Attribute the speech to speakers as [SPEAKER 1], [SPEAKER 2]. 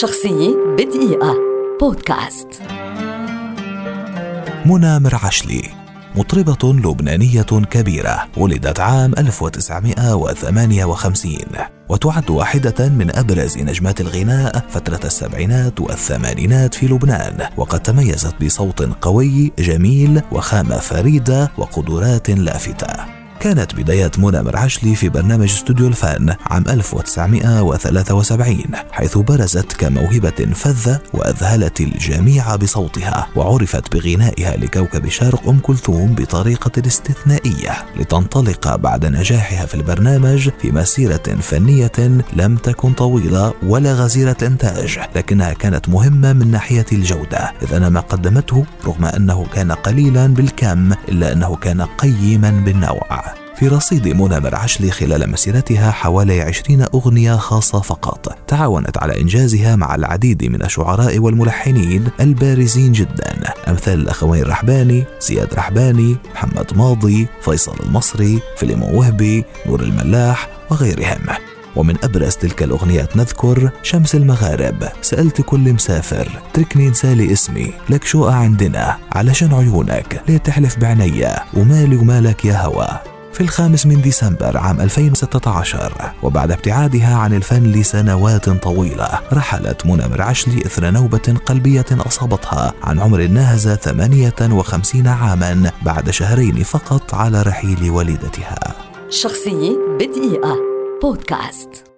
[SPEAKER 1] شخصية بدقيقة. بودكاست.
[SPEAKER 2] منى مرعشلي مطربة لبنانية كبيرة ولدت عام 1958 وتعد واحدة من أبرز نجمات الغناء فترة السبعينات والثمانينات في لبنان. وقد تميزت بصوت قوي جميل وخامة فريدة وقدرات لافتة. كانت بدايات منى مرعشلي في برنامج استوديو الفن عام 1973 حيث برزت كموهبة فذة وأذهلت الجميع بصوتها وعرفت بغنائها لكوكب الشرق أم كلثوم بطريقة استثنائية لتنطلق بعد نجاحها في البرنامج في مسيرة فنية لم تكن طويلة ولا غزيرة الإنتاج لكنها كانت مهمة من ناحية الجودة إذ أن ما قدمته رغم أنه كان قليلا بالكم إلا أنه كان قيما بالنوع. في رصيد منى مرعشلي خلال مسيرتها حوالي عشرين أغنية خاصة فقط. تعاونت على إنجازها مع العديد من الشعراء والملحنين البارزين جدا. أمثال الأخوين رحباني زياد رحباني محمد ماضي فيصل المصري فيليمون وهبي نور الملاح وغيرهم. ومن أبرز تلك الأغنيات نذكر شمس المغارب سألت كل مسافر تركني انسالي اسمي لك شو عندنا علشان عيونك ليه تحلف بعنيا ومالي ومالك يا هوا في الخامس من ديسمبر عام 2016 وبعد ابتعادها عن الفن لسنوات طويلة رحلت منى مرعشلي إثر نوبة قلبية أصابتها عن عمر ناهز 58 عاما بعد شهرين فقط على رحيل والدتها.
[SPEAKER 1] شخصية بدقيقة. بودكاست.